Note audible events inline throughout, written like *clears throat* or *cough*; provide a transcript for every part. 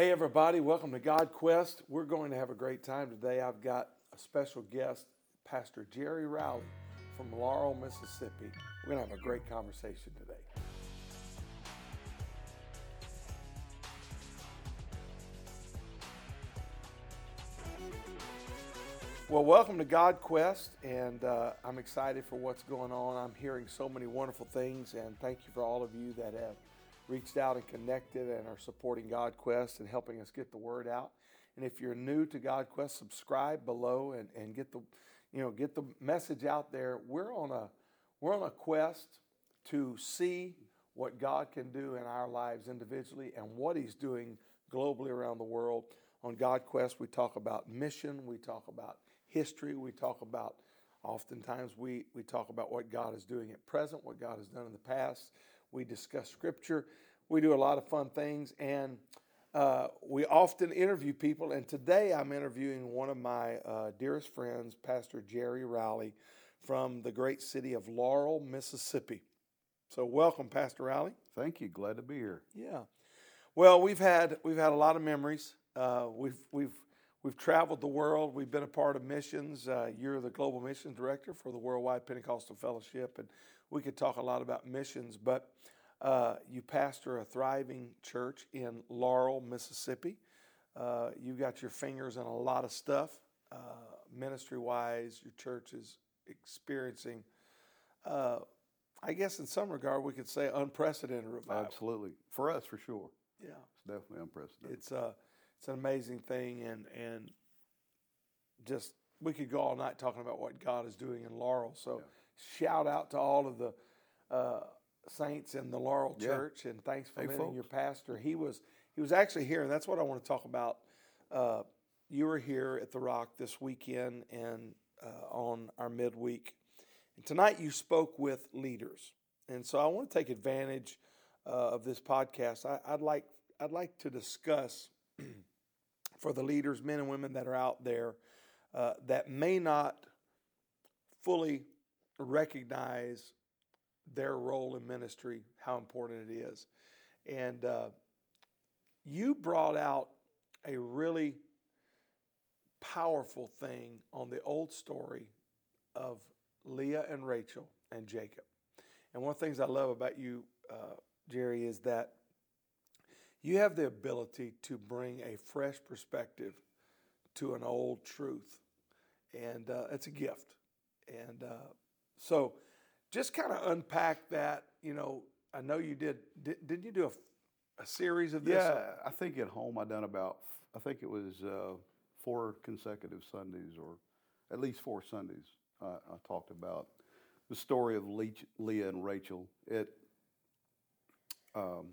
Hey, everybody, welcome to God Quest. We're going to have a great time today. I've got a special guest, Pastor Jerry Rowley from Laurel, Mississippi. We're going to have a great conversation today. Well, welcome to God Quest, and uh, I'm excited for what's going on. I'm hearing so many wonderful things, and thank you for all of you that have reached out and connected and are supporting God Quest and helping us get the word out. And if you're new to God Quest, subscribe below and, and get the you know get the message out there. We're on a we're on a quest to see what God can do in our lives individually and what He's doing globally around the world. On God Quest, we talk about mission, we talk about history. We talk about, oftentimes, we, we talk about what God is doing at present, what God has done in the past. We discuss scripture. We do a lot of fun things. And uh, we often interview people. And today I'm interviewing one of my uh, dearest friends, Pastor Jerry Rowley, from the great city of Laurel, Mississippi. So, welcome, Pastor Rowley. Thank you. Glad to be here. Yeah. Well, we've had we've had a lot of memories. Uh, we've we've We've traveled the world. We've been a part of missions. Uh, you're the global missions director for the Worldwide Pentecostal Fellowship, and we could talk a lot about missions. But uh, you pastor a thriving church in Laurel, Mississippi. Uh, you've got your fingers in a lot of stuff, uh, ministry wise. Your church is experiencing, uh, I guess, in some regard, we could say unprecedented revival. Absolutely, for us, for sure. Yeah, it's definitely unprecedented. It's uh, it's an amazing thing, and and just we could go all night talking about what God is doing in Laurel. So yeah. Shout out to all of the uh, saints in the Laurel yeah. Church, and thanks for hey, meeting your pastor. He was he was actually here, and that's what I want to talk about. Uh, you were here at the Rock this weekend and uh, on our midweek, and tonight you spoke with leaders, and so I want to take advantage uh, of this podcast. I, I'd like I'd like to discuss *clears throat* for the leaders, men and women that are out there uh, that may not fully recognize their role in ministry, how important it is. And uh, you brought out a really powerful thing on the old story of Leah and Rachel and Jacob. And one of the things I love about you, uh, Jerry, is that you have the ability to bring a fresh perspective to an old truth, and uh, it's a gift. And uh, so, just kind of unpack that. You know, I know you did. Did, did you do a, a, series of this? Yeah, I think at home I done about. I think it was uh, four consecutive Sundays, or at least four Sundays. I talked about the story of Leah and Rachel. It um,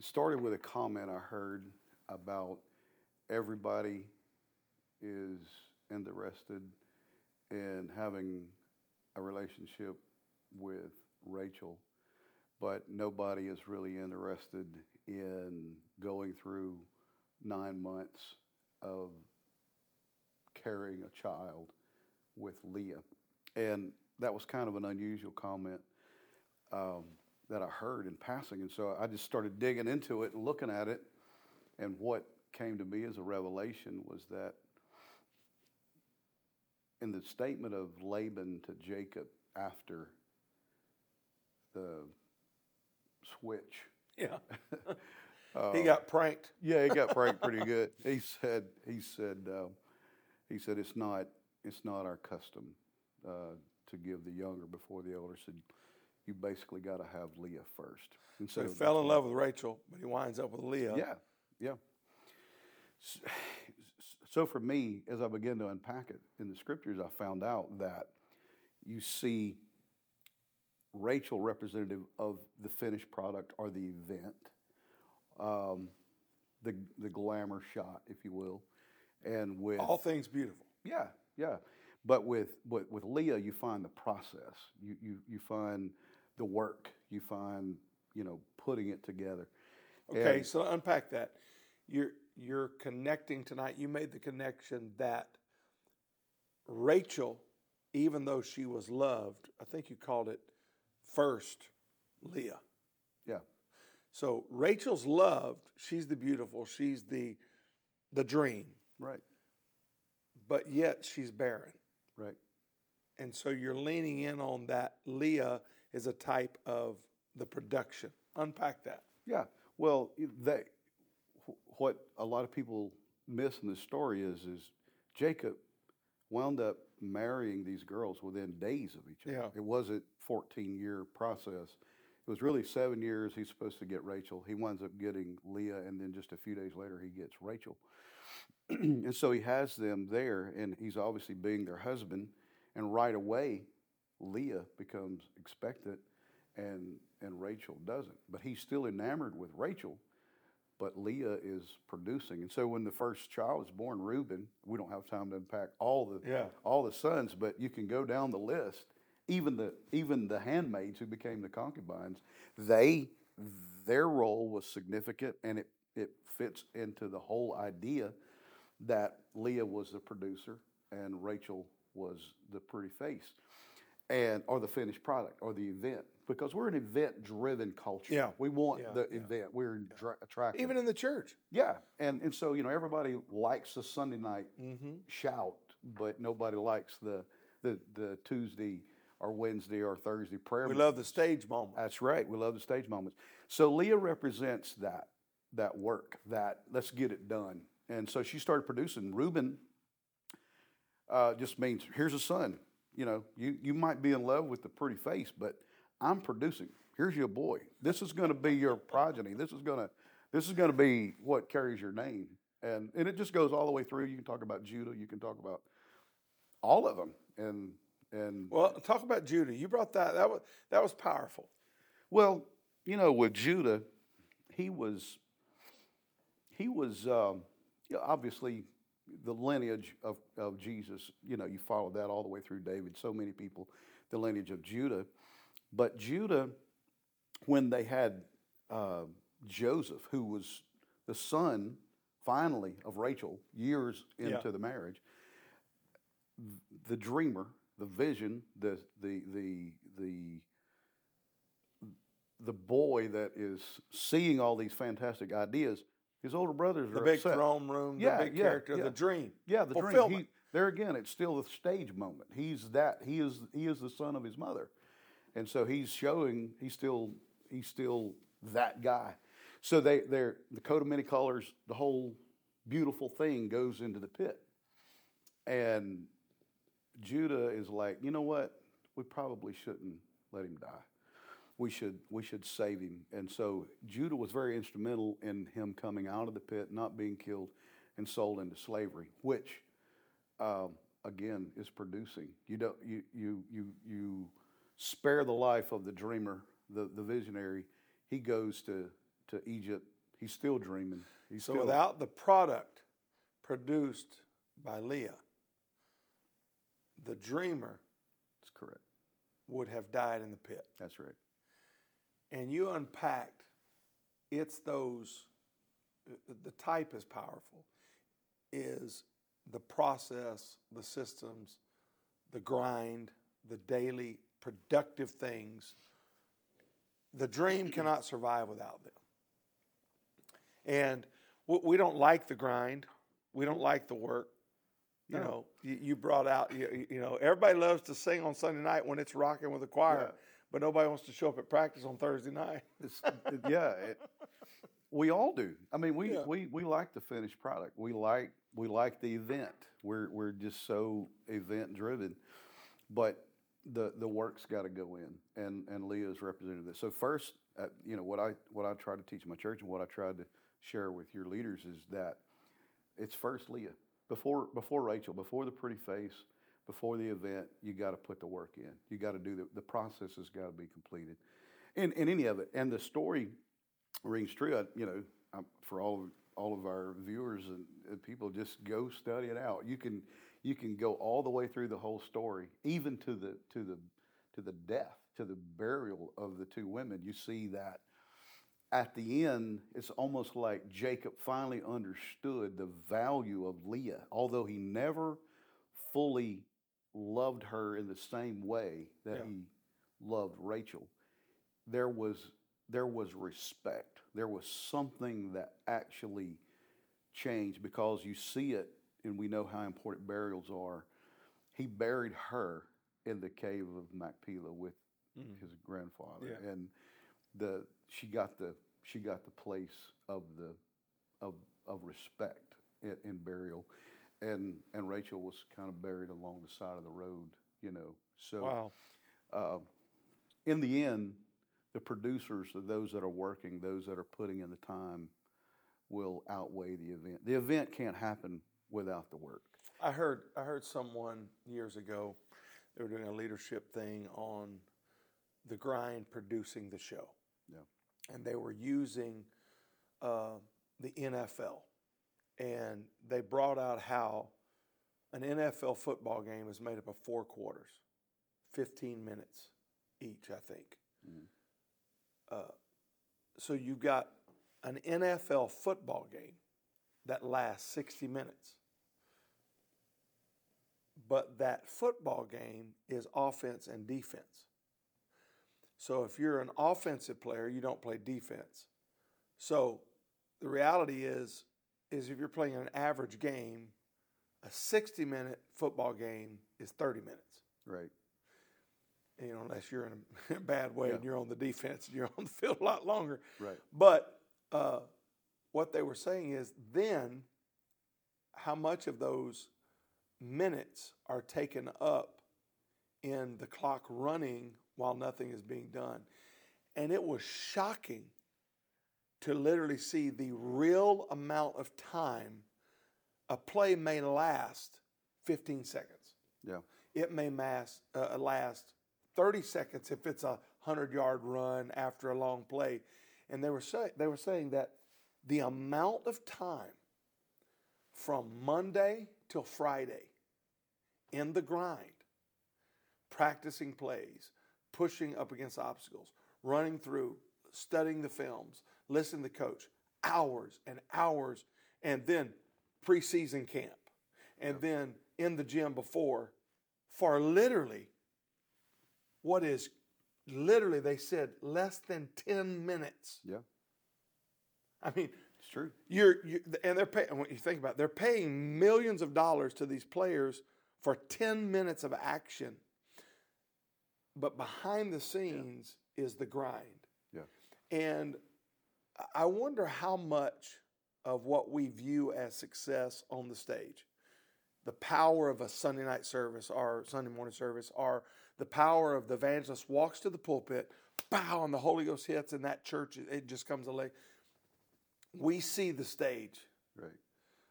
started with a comment I heard about everybody is interested in having a relationship with Rachel, but nobody is really interested in going through nine months of carrying a child with Leah. And that was kind of an unusual comment. Um, that I heard in passing. And so I just started digging into it and looking at it. And what came to me as a revelation was that in the statement of Laban to Jacob after the switch. Yeah. uh, *laughs* *laughs* he got pranked. yeah, he got pranked pretty *laughs* good. He said, he said, uh, he said, it's not, it's not our custom uh, to give the younger before the elder. Said, you basically got to have Leah first. And so he fell in love with Rachel, but he winds up with Leah. Yeah, yeah. So for me, as I began to unpack it in the scriptures, I found out that you see Rachel representative of the finished product or the event, um, the the glamour shot, if you will, and with all things beautiful. Yeah, yeah. But with, with, with Leah, you find the process. You, you, you find the work you find, you know, putting it together. Okay, and, so unpack that. You're you're connecting tonight. You made the connection that Rachel, even though she was loved, I think you called it first Leah. Yeah. So Rachel's loved. She's the beautiful. She's the the dream. Right. But yet she's barren. Right. And so you're leaning in on that Leah is a type of the production. Unpack that. Yeah. Well, that what a lot of people miss in this story is is Jacob wound up marrying these girls within days of each other. Yeah. It wasn't 14 year process. It was really seven years. He's supposed to get Rachel. He winds up getting Leah, and then just a few days later, he gets Rachel. *clears throat* and so he has them there, and he's obviously being their husband. And right away, Leah becomes expectant, and and Rachel doesn't. But he's still enamored with Rachel, but Leah is producing. And so when the first child is born, Reuben, we don't have time to unpack all the Yeah. all the sons, but you can go down the list. Even the even the handmaids who became the concubines, they their role was significant, and it it fits into the whole idea that Leah was the producer and Rachel was the pretty face, and or the finished product or the event because we're an event driven culture. Yeah. we want Yeah, the yeah. event. We're dra- attracted. Even in the church. Yeah, and and so you know everybody likes the Sunday night Mm-hmm. shout, but nobody likes the the the Tuesday or Wednesday or Thursday prayer. We meeting. love the stage moment. That's right. We love the stage moments. So Leah represents that that work. That let's get it done. And so she started producing. Reuben uh, just means here's a son. You know, you you might be in love with the pretty face, but I'm producing. Here's your boy. This is going to be your progeny. This is going to this is going to be what carries your name. And and it just goes all the way through. You can talk about Judah. You can talk about all of them. And and Well, talk about Judah. You brought that. That was that was powerful. Well, you know, with Judah, he was he was um, you know, obviously the lineage of, of Jesus. You know, you follow that all the way through David. So many people, the lineage of Judah. But Judah, when they had uh, Joseph, who was the son finally of Rachel, years into Yeah. the marriage, the dreamer, the vision, the the the the the boy that is seeing all these fantastic ideas, his older brothers The are big upset. throne room, Yeah, the big yeah, character, yeah. the dream. Yeah, the dream. He, there again, it's still the stage moment. He's that. He is. He is the son of his mother, and so he's showing. He's still. He's still that guy. So they. They're the coat of many colors. The whole beautiful thing goes into the pit, and Judah is like, you know what? We probably shouldn't let him die. We should we should save him. And so Judah was very instrumental in him coming out of the pit, not being killed, and sold into slavery, which um, again is producing. You don't you you you you spare the life of the dreamer, the the visionary. He goes to to Egypt. He's still dreaming. He's So still, without the product produced by Leah, the dreamer that's correct. would have died in the pit. That's right. And you unpacked, it's those, uh, the type is powerful, is the process, the systems, the grind, the daily productive things. The dream cannot survive without them. And we don't like the grind. We don't like the work. You No. know, you, brought out, you, you know, everybody loves to sing on Sunday night when it's rocking with the choir, Yeah. But nobody wants to show up at practice on Thursday night. *laughs* Yeah, it, we all do. I mean, we, Yeah. we, we like the finished product. We like we like the event. We're we're just so event driven, but the the work's got to go in, and and Leah's represented this. So first, uh, you know what I what I try to teach my church and what I tried to share with your leaders is that it's first Leah before before Rachel, before the pretty face, before the event. You got to put the work in. You got to do the the process has got to be completed, in in any of it. And the story rings true. I, you know, um, for all of, all of our viewers and, and people, just go study it out. You can you can go all the way through the whole story, even to the to the to the death, to the burial of the two women. You see that at the end, it's almost like Jacob finally understood the value of Leah, although he never fully loved her in the same way that Yeah. he loved Rachel. There was there was respect. There was something that actually changed because you see it, and we know how important burials are. He buried her in the cave of Machpelah with mm-hmm. his grandfather, Yeah. and the she got the she got the place of the of of respect in, in burial, and and Rachel was kind of buried along the side of the road, you know. So Wow. uh, in the end, the producers, those that are working, those that are putting in the time, will outweigh the event. The event can't happen without the work. I heard I heard someone years ago they were doing a leadership thing on the grind producing the show. Yeah. And they were using uh, the NFL, and they brought out how an NFL football game is made up of four quarters, fifteen minutes each, I think. Uh, so you've got an NFL football game that lasts sixty minutes but that football game is offense and defense. So if you're an offensive player, you don't play defense. So the reality is is if you're playing an average game, a 60 minute football game is 30 minutes. Right. You know, unless you're in a, *laughs* bad way and you're on the defense and you're *laughs* on the field a lot longer. Right. But uh, what they were saying is then how much of those minutes are taken up in the clock running while nothing is being done. And it was shocking to literally see the real amount of time a play may last 15 seconds. Yeah. It may mass, uh, last 30 seconds if it's a 100 yard run after a long play. And they were, say, they were saying that the amount of time from Monday till Friday in the grind, practicing plays, pushing up against obstacles, running through, studying the films, listening to the coach, hours and hours, and then preseason camp, and then in the gym before for literally what is literally, they said, less than 10 minutes. Yeah. I mean, It's true. you're, you and they're paying. When you think about, it, they're paying millions of dollars to these players for ten minutes of action. But behind the scenes is the grind, Yeah. and I wonder how much of what we view as success on the stage, the power of a Sunday night service or Sunday morning service, or the power of the evangelist walks to the pulpit, bow, and the Holy Ghost hits, and that church it- just comes alive we see the stage, Right.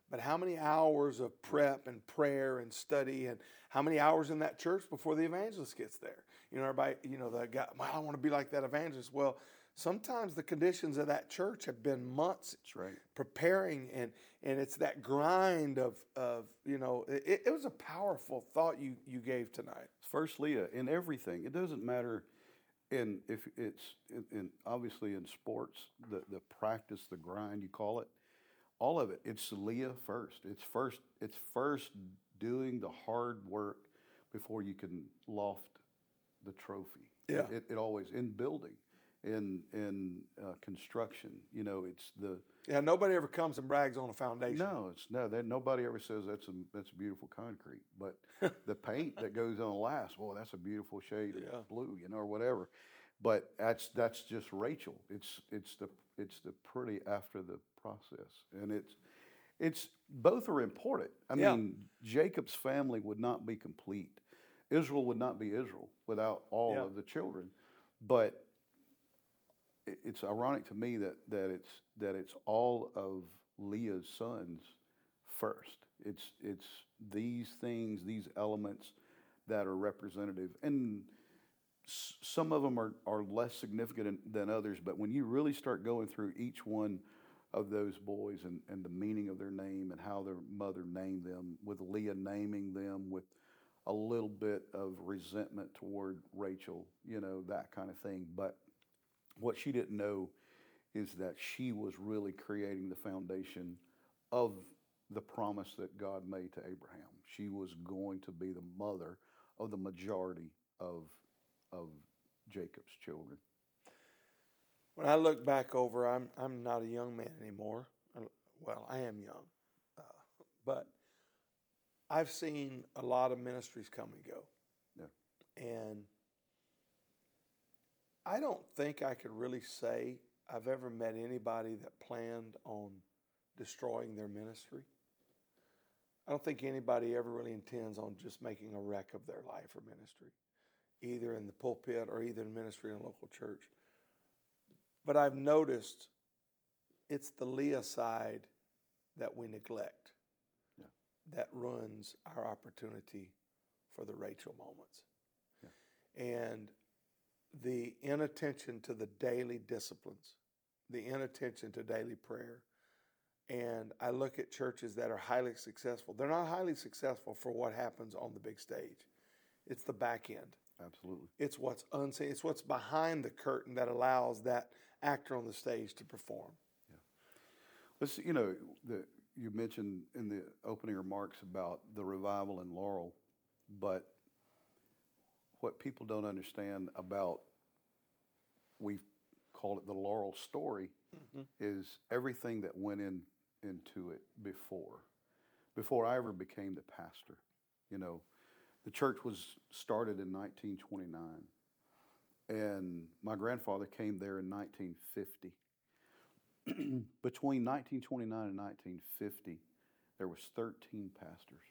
but how many hours of prep and prayer and study and how many hours in that church before the evangelist gets there? You know, everybody, you know, the guy, well, I want to be like that evangelist. Well, sometimes the conditions of that church have been months right. preparing and and it's that grind of of you know it, it was a powerful thought you you gave tonight First, Leah, in everything, it doesn't matter in if it's in, in obviously in sports, the the practice, the grind, you call it, all of it. It's Leah first. It's first. It's first doing the hard work before you can loft the trophy. Yeah. It, it always in building, in in uh, construction. You know, it's the yeah nobody ever comes and brags on a foundation no, it's no. That nobody ever says that's a that's beautiful concrete, but *laughs* the paint that goes on last, well, that's a beautiful shade Yeah. of blue, you know, or whatever. But that's that's just Rachel. It's it's the it's the pretty after the process, and it's it's both are important. I Yeah. mean, Jacob's family would not be complete. Israel would not be Israel without all Yeah. of the children. But it's ironic to me that, that it's that it's all of Leah's sons first. It's it's these things, these elements that are representative, and some of them are, are less significant than others. But when you really start going through each one of those boys and, and the meaning of their name and how their mother named them, with Leah naming them with a little bit of resentment toward Rachel, you know, that kind of thing. But what she didn't know is that she was really creating the foundation of the promise that God made to Abraham. She was going to be the mother of the majority of of Jacob's children. when I look back over, I'm I'm not a young man anymore. Well, I am young, uh, but I've seen a lot of ministries come and go. Yeah. And I don't think I could really say I've ever met anybody that planned on destroying their ministry. I don't think anybody ever really intends on just making a wreck of their life or ministry, either in the pulpit or either in ministry in a local church. But I've noticed it's the Leah side that we neglect Yeah. that ruins our opportunity for the Rachel moments. Yeah. And the inattention to the daily disciplines, the inattention to daily prayer. And I look at churches that are highly successful. They're not highly successful for what happens on the big stage. It's the back end. Absolutely. It's what's unseen. It's what's behind the curtain that allows that actor on the stage to perform. Yeah. Let's, you know, the, you mentioned in the opening remarks about the revival in Laurel, but what people don't understand about, we call it the Laurel story, mm-hmm. is everything that went in into it before, before I ever became the pastor. You know, the church was started in 1929, and my grandfather came there in 1950. *clears throat* Between 1929 and 1950, there was 13 pastors.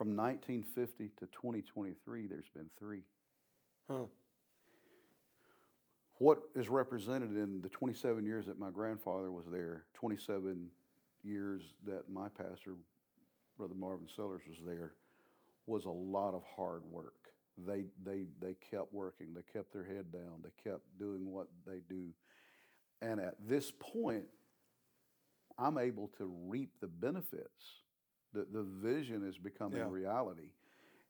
From 1950 to 2023, there's been three. Huh. What is represented in the 27 years that my grandfather was there, 27 years that my pastor, Brother Marvin Sellers, was there, was a lot of hard work. They, they, they kept working, they kept their head down, they kept doing what they do. And at this point, I'm able to reap the benefits. The, the vision is becoming Yeah. reality.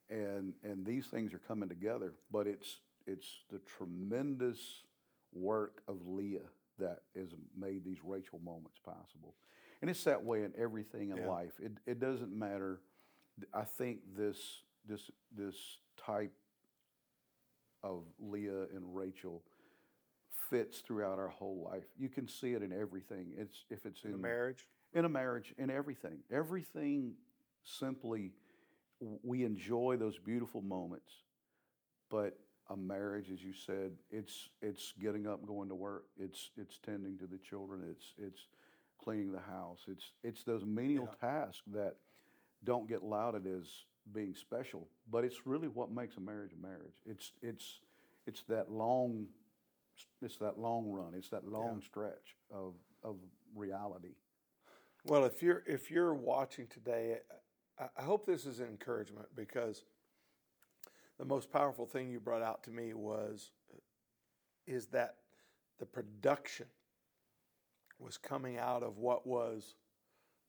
And, and these things are coming together. But it's, it's the tremendous work of Leah that has made these Rachel moments possible. And it's that way in everything in Yeah. life. It, it doesn't matter. I think this, this, this type of Leah and Rachel fits throughout our whole life. You can see it in everything. It's if it's In in marriage. In a marriage, in everything. Everything simply we enjoy those beautiful moments, but a marriage, as you said, it's it's getting up and going to work. It's it's tending to the children. It's it's cleaning the house. It's it's those menial tasks that don't get lauded as being special, but it's really what makes a marriage a marriage. It's it's it's that long it's that long run. It's that long stretch of of reality. Well, if you're if you're watching today, I, I hope this is an encouragement because the most powerful thing you brought out to me was is that the production was coming out of what was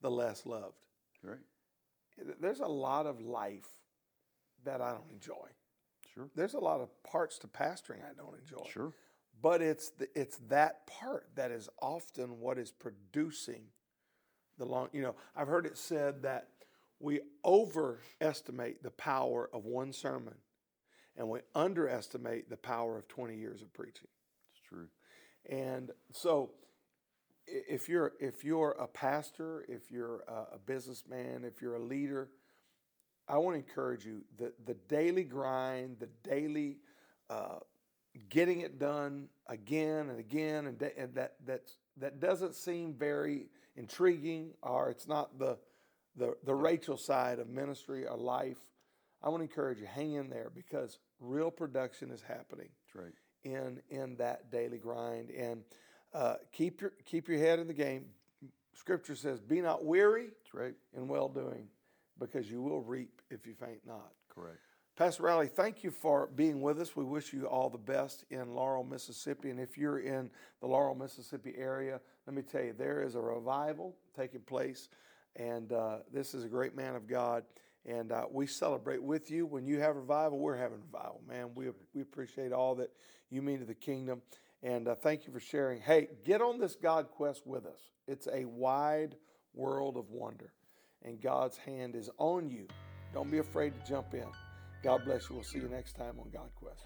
the less loved. Right? There's a lot of life that I don't enjoy. Sure. There's a lot of parts to pastoring I don't enjoy. Sure. But it's the, it's that part that is often what is producing the long. You know, I've heard it said that we overestimate the power of one sermon, and we underestimate the power of twenty years of preaching. It's true. And so, if you're if you're a pastor, if you're a, a businessman, if you're a leader, I want to encourage you the the daily grind, the daily uh, getting it done again and again, and, da- and that that's, that doesn't seem very intriguing, or it's not the the the Rachel side of ministry or life. I want to encourage you, hang in there because real production is happening right. in in that daily grind and uh, keep your keep your head in the game. Scripture says, "Be not weary That's right. in well doing, because you will reap if you faint not." Correct. Pastor Rowley, thank you for being with us. We wish you all the best in Laurel, Mississippi. And if you're in the Laurel, Mississippi area, let me tell you, there is a revival taking place. And uh, this is a great man of God. And uh, we celebrate with you. When you have revival, we're having revival, man. We, we appreciate all that you mean to the kingdom. And uh, thank you for sharing. Hey, get on this God quest with us. It's a wide world of wonder, and God's hand is on you. Don't be afraid to jump in. God bless you. We'll see you next time on God Quest.